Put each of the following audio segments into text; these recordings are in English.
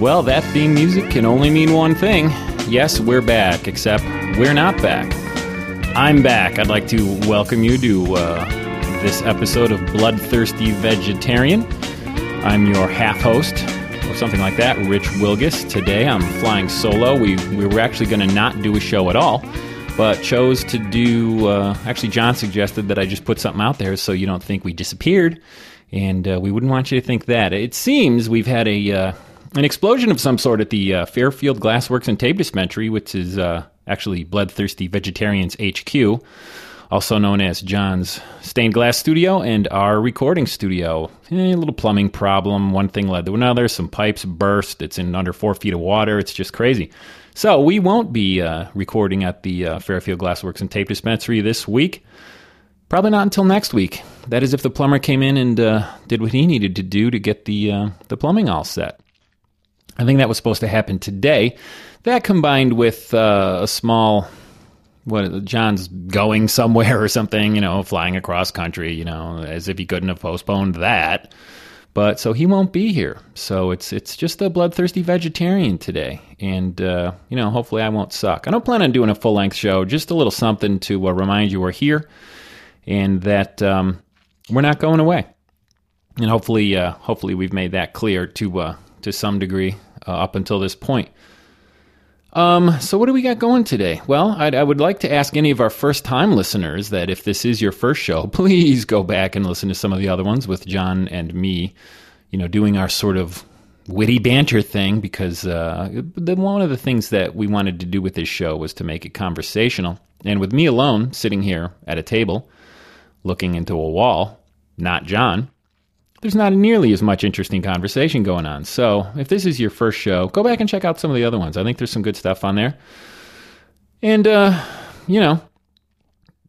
Well, that theme music can only mean one thing. Yes, we're back, except we're not back. I'm back. I'd like to welcome you to uh, this episode of Bloodthirsty Vegetarian. I'm your half host, or something like that, Rich Wilgus. Today I'm flying solo. We, we were actually going to not do a show at all, but chose to do. Uh, actually, John suggested that I just put something out there so you don't think we disappeared, and uh, we wouldn't want you to think that. It seems we've had a uh, an explosion of some sort at the uh, Fairfield Glassworks and Tape Dispensary, which is uh, actually Bloodthirsty Vegetarians HQ, also known as John's Stained Glass Studio and our recording studio. Eh, a little plumbing problem. One thing led to another. Some pipes burst. It's in under four feet of water. It's just crazy. So we won't be uh, recording at the uh, Fairfield Glassworks and Tape Dispensary this week. Probably not until next week. That is, if the plumber came in and uh, did what he needed to do to get the uh, the plumbing all set. I think that was supposed to happen today. That combined with uh, a small, what John's going somewhere or something, you know, flying across country, you know, as if he couldn't have postponed that. But so he won't be here. So it's it's just a bloodthirsty vegetarian today, and uh, you know, hopefully I won't suck. I don't plan on doing a full length show. Just a little something to uh, remind you we're here, and that um, we're not going away. And hopefully, uh, hopefully we've made that clear to uh, to some degree uh, up until this point. Um, so what do we got going today? Well, I'd, I would like to ask any of our first time listeners that if this is your first show, please go back and listen to some of the other ones with John and me, you know, doing our sort of witty banter thing because uh, the, one of the things that we wanted to do with this show was to make it conversational. And with me alone sitting here at a table looking into a wall, not John, there's not nearly as much interesting conversation going on. So if this is your first show, go back and check out some of the other ones. I think there's some good stuff on there. And, uh, you know,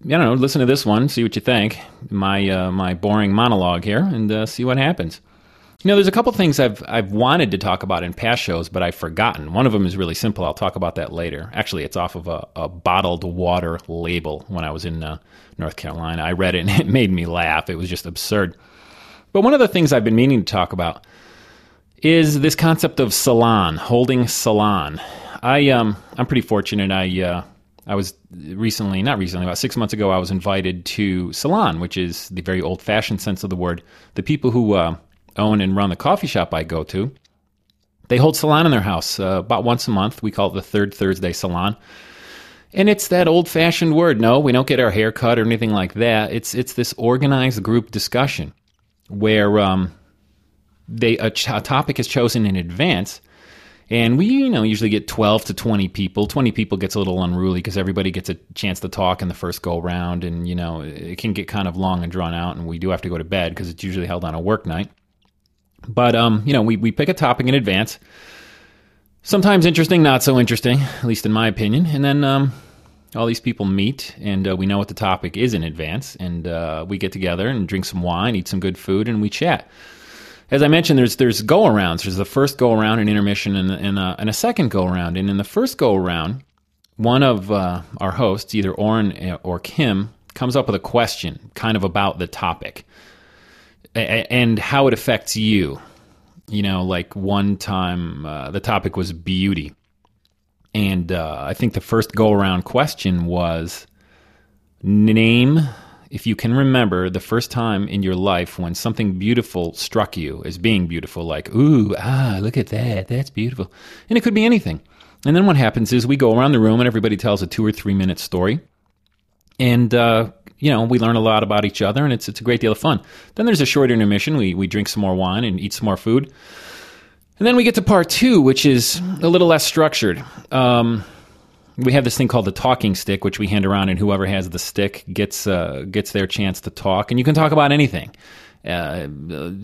I don't know, listen to this one, see what you think. My uh, my boring monologue here, and uh, see what happens. You know, there's a couple things I've I've wanted to talk about in past shows, but I've forgotten. One of them is really simple. I'll talk about that later. Actually, it's off of a, a bottled water label. When I was in uh, North Carolina, I read it and it made me laugh. It was just absurd. But one of the things I've been meaning to talk about is this concept of salon, holding salon. I um I'm pretty fortunate. I uh, I was recently, not recently, about six months ago, I was invited to salon, which is the very old fashioned sense of the word. The people who uh, own and run the coffee shop I go to, they hold salon in their house uh, about once a month. We call it the third Thursday salon. And it's that old fashioned word. No, we don't get our hair cut or anything like that. It's it's this organized group discussion where um, they a, ch- a topic is chosen in advance and we you know usually get 12 to 20 people. 20 people gets a little unruly because everybody gets a chance to talk in the first go round and you know it can get kind of long and drawn out and we do have to go to bed because it's usually held on a work night. But um you know we, we pick a topic in advance. Sometimes interesting not so interesting at least in my opinion. And then um all these people meet and uh, we know what the topic is in advance and uh, we get together and drink some wine eat some good food and we chat. As i mentioned there's there's go arounds there's the first go around an intermission and, and, uh, and, a second go around and in the first go around one of uh, our hosts either Oren or kim comes up with a question kind of about the topic and how it affects you. You know like one time uh, the topic was beauty and uh, I think the first go around question was name, if you can remember, the first time in your life when something beautiful struck you as being beautiful, like, ooh, ah, look at that, that's beautiful. And it could be anything. And then what happens is we go around the room and everybody tells a two or three minute story. And, uh, you know, we learn a lot about each other and it's, it's a great deal of fun. Then there's a short intermission. We, we drink some more wine and eat some more food. And then we get to part two, which is a little less structured. Um, we have this thing called the talking stick, which we hand around, and whoever has the stick gets uh, gets their chance to talk, and you can talk about anything. Uh,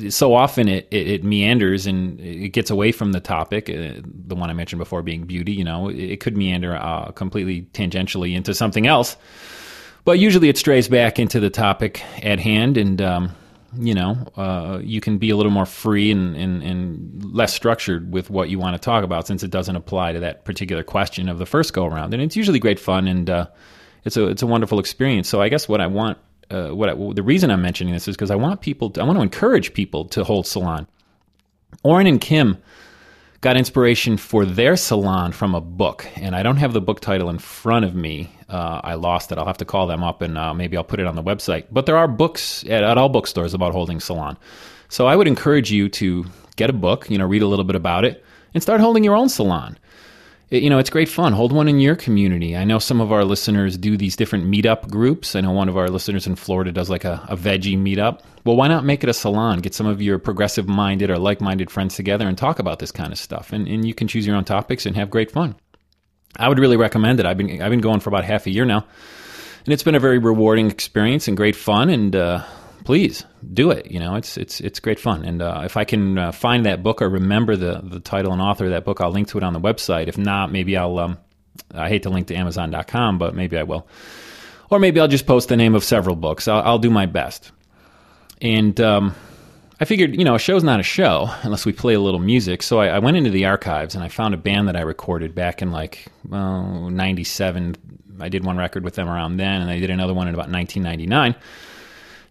so often it, it, it, meanders and it gets away from the topic. Uh, the one I mentioned before being beauty, you know, it, it could meander uh, completely tangentially into something else, but usually it strays back into the topic at hand and. Um, you know, uh, you can be a little more free and, and, and, less structured with what you want to talk about since it doesn't apply to that particular question of the first go around. And it's usually great fun and uh, it's a it's a wonderful experience. So I guess what I want, uh, what I, the reason I'm mentioning this is because I want people, to, I want to encourage people to hold salon. Oren and Kim got inspiration for their salon from a book, and I don't have the book title in front of me. Uh, I lost it. I'll have to call them up and uh, maybe I'll put it on the website. But there are books at, at all bookstores about holding salon. So I would encourage you to get a book, you know, read a little bit about it, and start holding your own salon you know, it's great fun. Hold one in your community. I know some of our listeners do these different meetup groups. I know one of our listeners in Florida does like a, a veggie meetup. Well, why not make it a salon? Get some of your progressive minded or like minded friends together and talk about this kind of stuff. And, and you can choose your own topics and have great fun. I would really recommend it. I've been, I've been going for about half a year now. And it's been a very rewarding experience and great fun. And, uh, please do it. You know, it's it's it's great fun. And uh, if I can uh, find that book or remember the the title and author of that book, I'll link to it on the website. If not, maybe I'll. Um, I hate to link to Amazon.com, but maybe I will. Or maybe I'll just post the name of several books. I'll, I'll do my best. And um, I figured, you know, a show's not a show unless we play a little music. So I, I, went into the archives and I found a band that I recorded back in like well, 97. I did one record with them around then, and I did another one in about 1999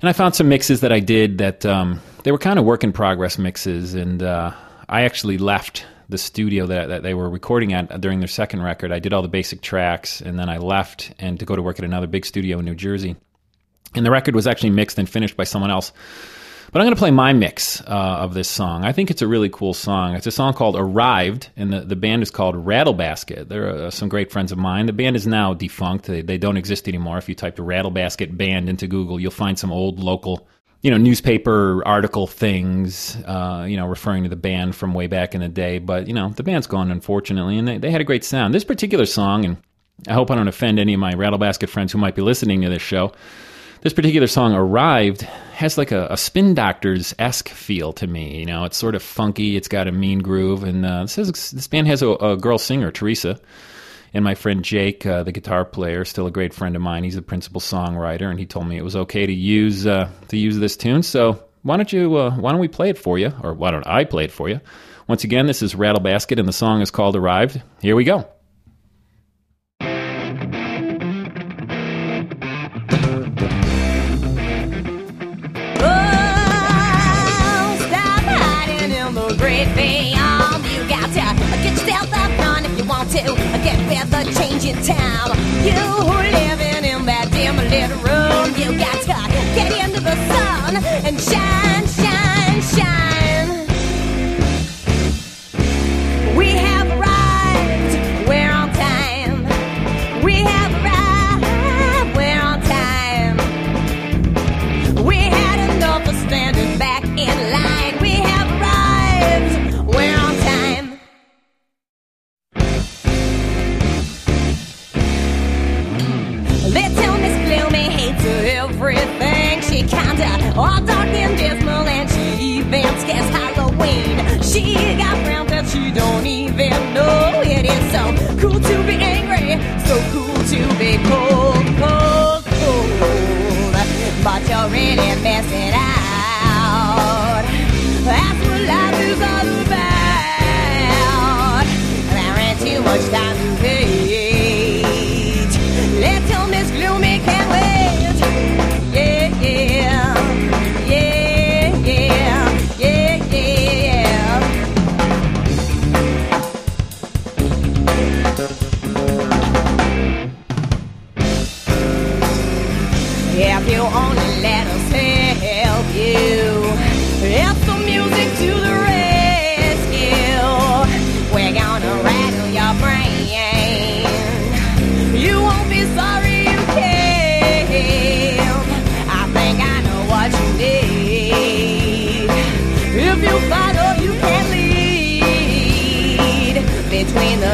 and I found some mixes that I did that um, they were kind of work in progress mixes, and uh, I actually left the studio that, that they were recording at during their second record. I did all the basic tracks, and then I left and to go to work at another big studio in New Jersey. And the record was actually mixed and finished by someone else. But I'm going to play my mix uh, of this song. I think it's a really cool song. It's a song called Arrived, and the, the band is called Rattlebasket. They're uh, some great friends of mine. The band is now defunct, they, they don't exist anymore. If you type the Rattlebasket band into Google, you'll find some old local you know, newspaper article things, uh, you know, referring to the band from way back in the day. But, you know, the band's gone, unfortunately, and they, they had a great sound. This particular song, and I hope I don't offend any of my Rattlebasket friends who might be listening to this show, this particular song arrived has like a, a spin doctors esque feel to me you know? It's sort of funky it's got a mean groove and uh, this, is, this band has a, a, girl singer teresa and my friend jake uh, the guitar player still a great friend of mine. He's the principal songwriter and he told me it was okay to use uh, to use this tune so why don't you uh, why don't we play it for you or why don't i play it for you? Once again this is rattlebasket and the song is called arrived. Here we go changing time. You living in that dim little room, you got to get into the sun and shine, shine. Don't even know. It is so cool to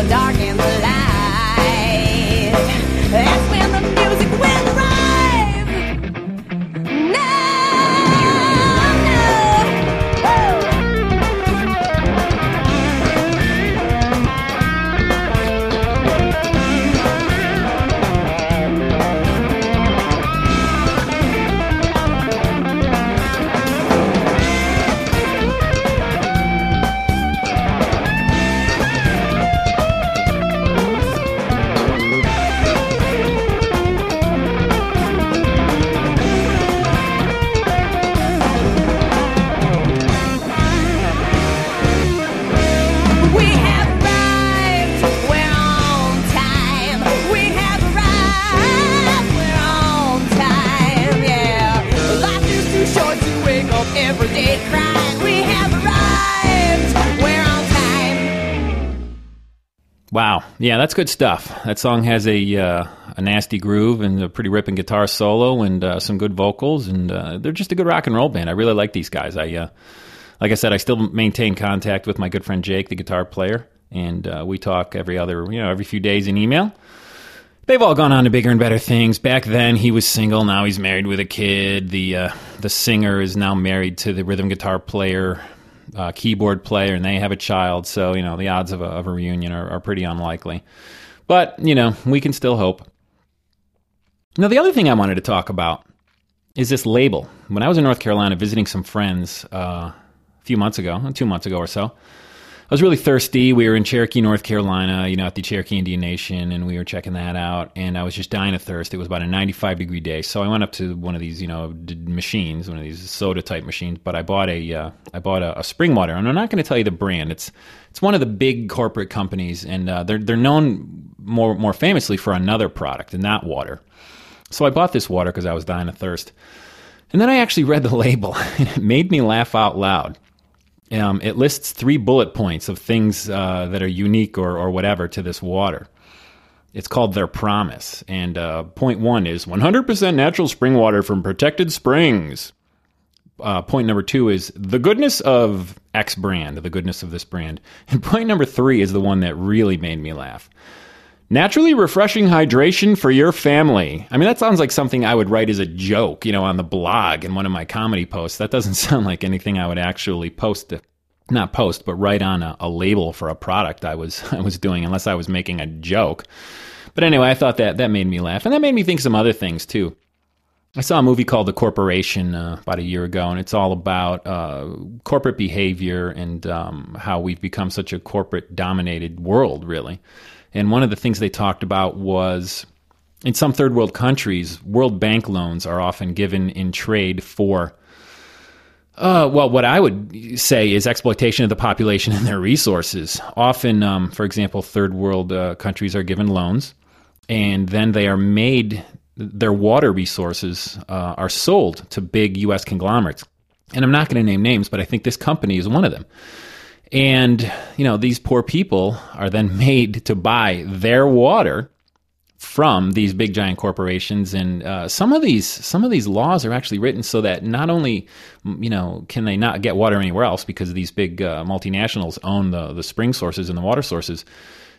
lead Wow, yeah, that's good stuff. That song has a uh, a nasty groove and a pretty ripping guitar solo and uh, some good vocals, and uh, they're just a good rock and roll band. I really like these guys. I uh, like I said, I still maintain contact with my good friend Jake, the guitar player, and uh, we talk every other you know every few days in email. They've all gone on to bigger and better things. Back then, he was single. Now he's married with a kid. The uh, the singer is now married to the rhythm guitar player uh, keyboard player and they have a child. So, you know, the odds of a, of a reunion are, are pretty unlikely. But, you know, we can still hope. Now, the other thing I wanted to talk about is this label. When I was in North Carolina visiting some friends uh, a few months ago, two months ago or so, was really thirsty. We were in Cherokee, North Carolina, you know, at the Cherokee Indian Nation, and we were checking that out. And I was just dying of thirst. It was about a 95 degree day, so I went up to one of these, you know, machines, one of these soda type machines. But I bought a, uh, I bought a, a, spring water, and I'm not going to tell you the brand. It's, it's one of the big corporate companies, and uh, they're they're known more more famously for another product, and that water. So I bought this water because I was dying of thirst. And then I actually read the label, and it made me laugh out loud. Um, it lists three bullet points of things uh, that are unique or, or whatever to this water. It's called their promise. And uh, point one is 100% natural spring water from protected springs. Uh, point number two is the goodness of X brand, the goodness of this brand. And point number three is the one that really made me laugh. Naturally refreshing hydration for your family. I mean, that sounds like something I would write as a joke, you know, on the blog in one of my comedy posts. That doesn't sound like anything I would actually post, to, not post, but write on a, a label for a product I was I was doing, unless I was making a joke. But anyway, I thought that that made me laugh, and that made me think some other things too. I saw a movie called The Corporation uh, about a year ago, and it's all about uh, corporate behavior and um, how we've become such a corporate dominated world, really. And one of the things they talked about was in some third world countries, World Bank loans are often given in trade for, uh, well, what I would say is exploitation of the population and their resources. Often, um, for example, third world uh, countries are given loans, and then they are made, their water resources uh, are sold to big U.S. conglomerates. And I'm not going to name names, but I think this company is one of them. And, you know, these poor people are then made to buy their water from these big giant corporations and uh, some of these some of these laws are actually written so that not only you know can they not get water anywhere else because these big uh, multinationals own the the spring sources and the water sources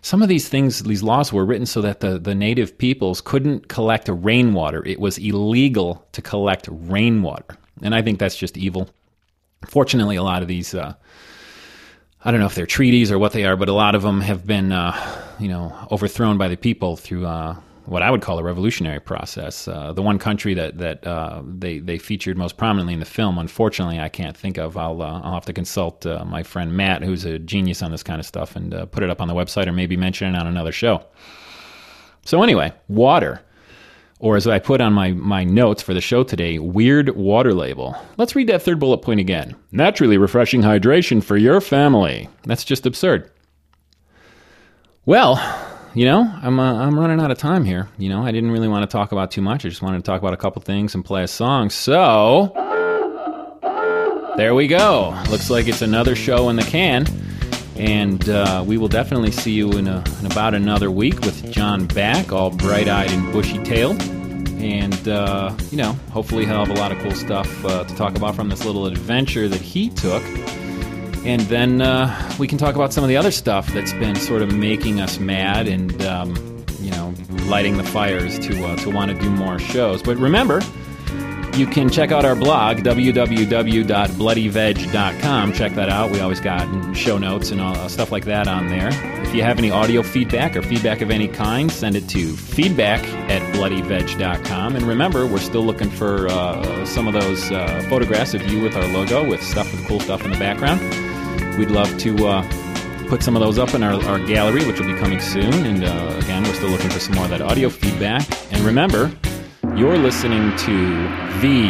some of these things these laws were written so that the the native peoples couldn't collect rainwater. It was illegal to collect rainwater. And i think that's just evil. Fortunately a lot of these uh, I don't know if they're treaties or what they are, but a lot of them have been, uh, you know, overthrown by the people through uh, what I would call a revolutionary process. Uh, the one country that that uh, they they featured most prominently in the film, unfortunately, I can't think of. I'll uh, I'll have to consult uh, my friend Matt, who's a genius on this kind of stuff, and put it up on the website or maybe mention it on another show. So anyway, water or as I put on my, my notes for the show today, weird water label. Let's read that third bullet point again. Naturally refreshing hydration for your family. That's just absurd. Well, you know, I'm uh, I'm running out of time here. You know, I didn't really want to talk about too much. I just wanted to talk about a couple things and play a song. So there we go. Looks like it's another show in the can. And uh, we will definitely see you in, a, in, about another week with John back, all bright eyed and bushy tailed. And, uh, you know, hopefully he'll have a lot of cool stuff uh, to talk about from this little adventure that he took. And then uh, we can talk about some of the other stuff that's been sort of making us mad and, um, you know, lighting the fires to, uh, to want to do more shows. But remember, you can check out our blog, www.bloodyveg.com. Check that out. We always got show notes and all, uh, stuff like that on there. If you have any audio feedback or feedback of any kind, send it to feedback at bloodyveg.com. And remember, we're still looking for uh, some of those uh, photographs of you with our logo with stuff with cool stuff in the background. We'd love to uh, put some of those up in our, our gallery, which will be coming soon. And uh, again, we're still looking for some more of that audio feedback. And remember, you're listening to VIB.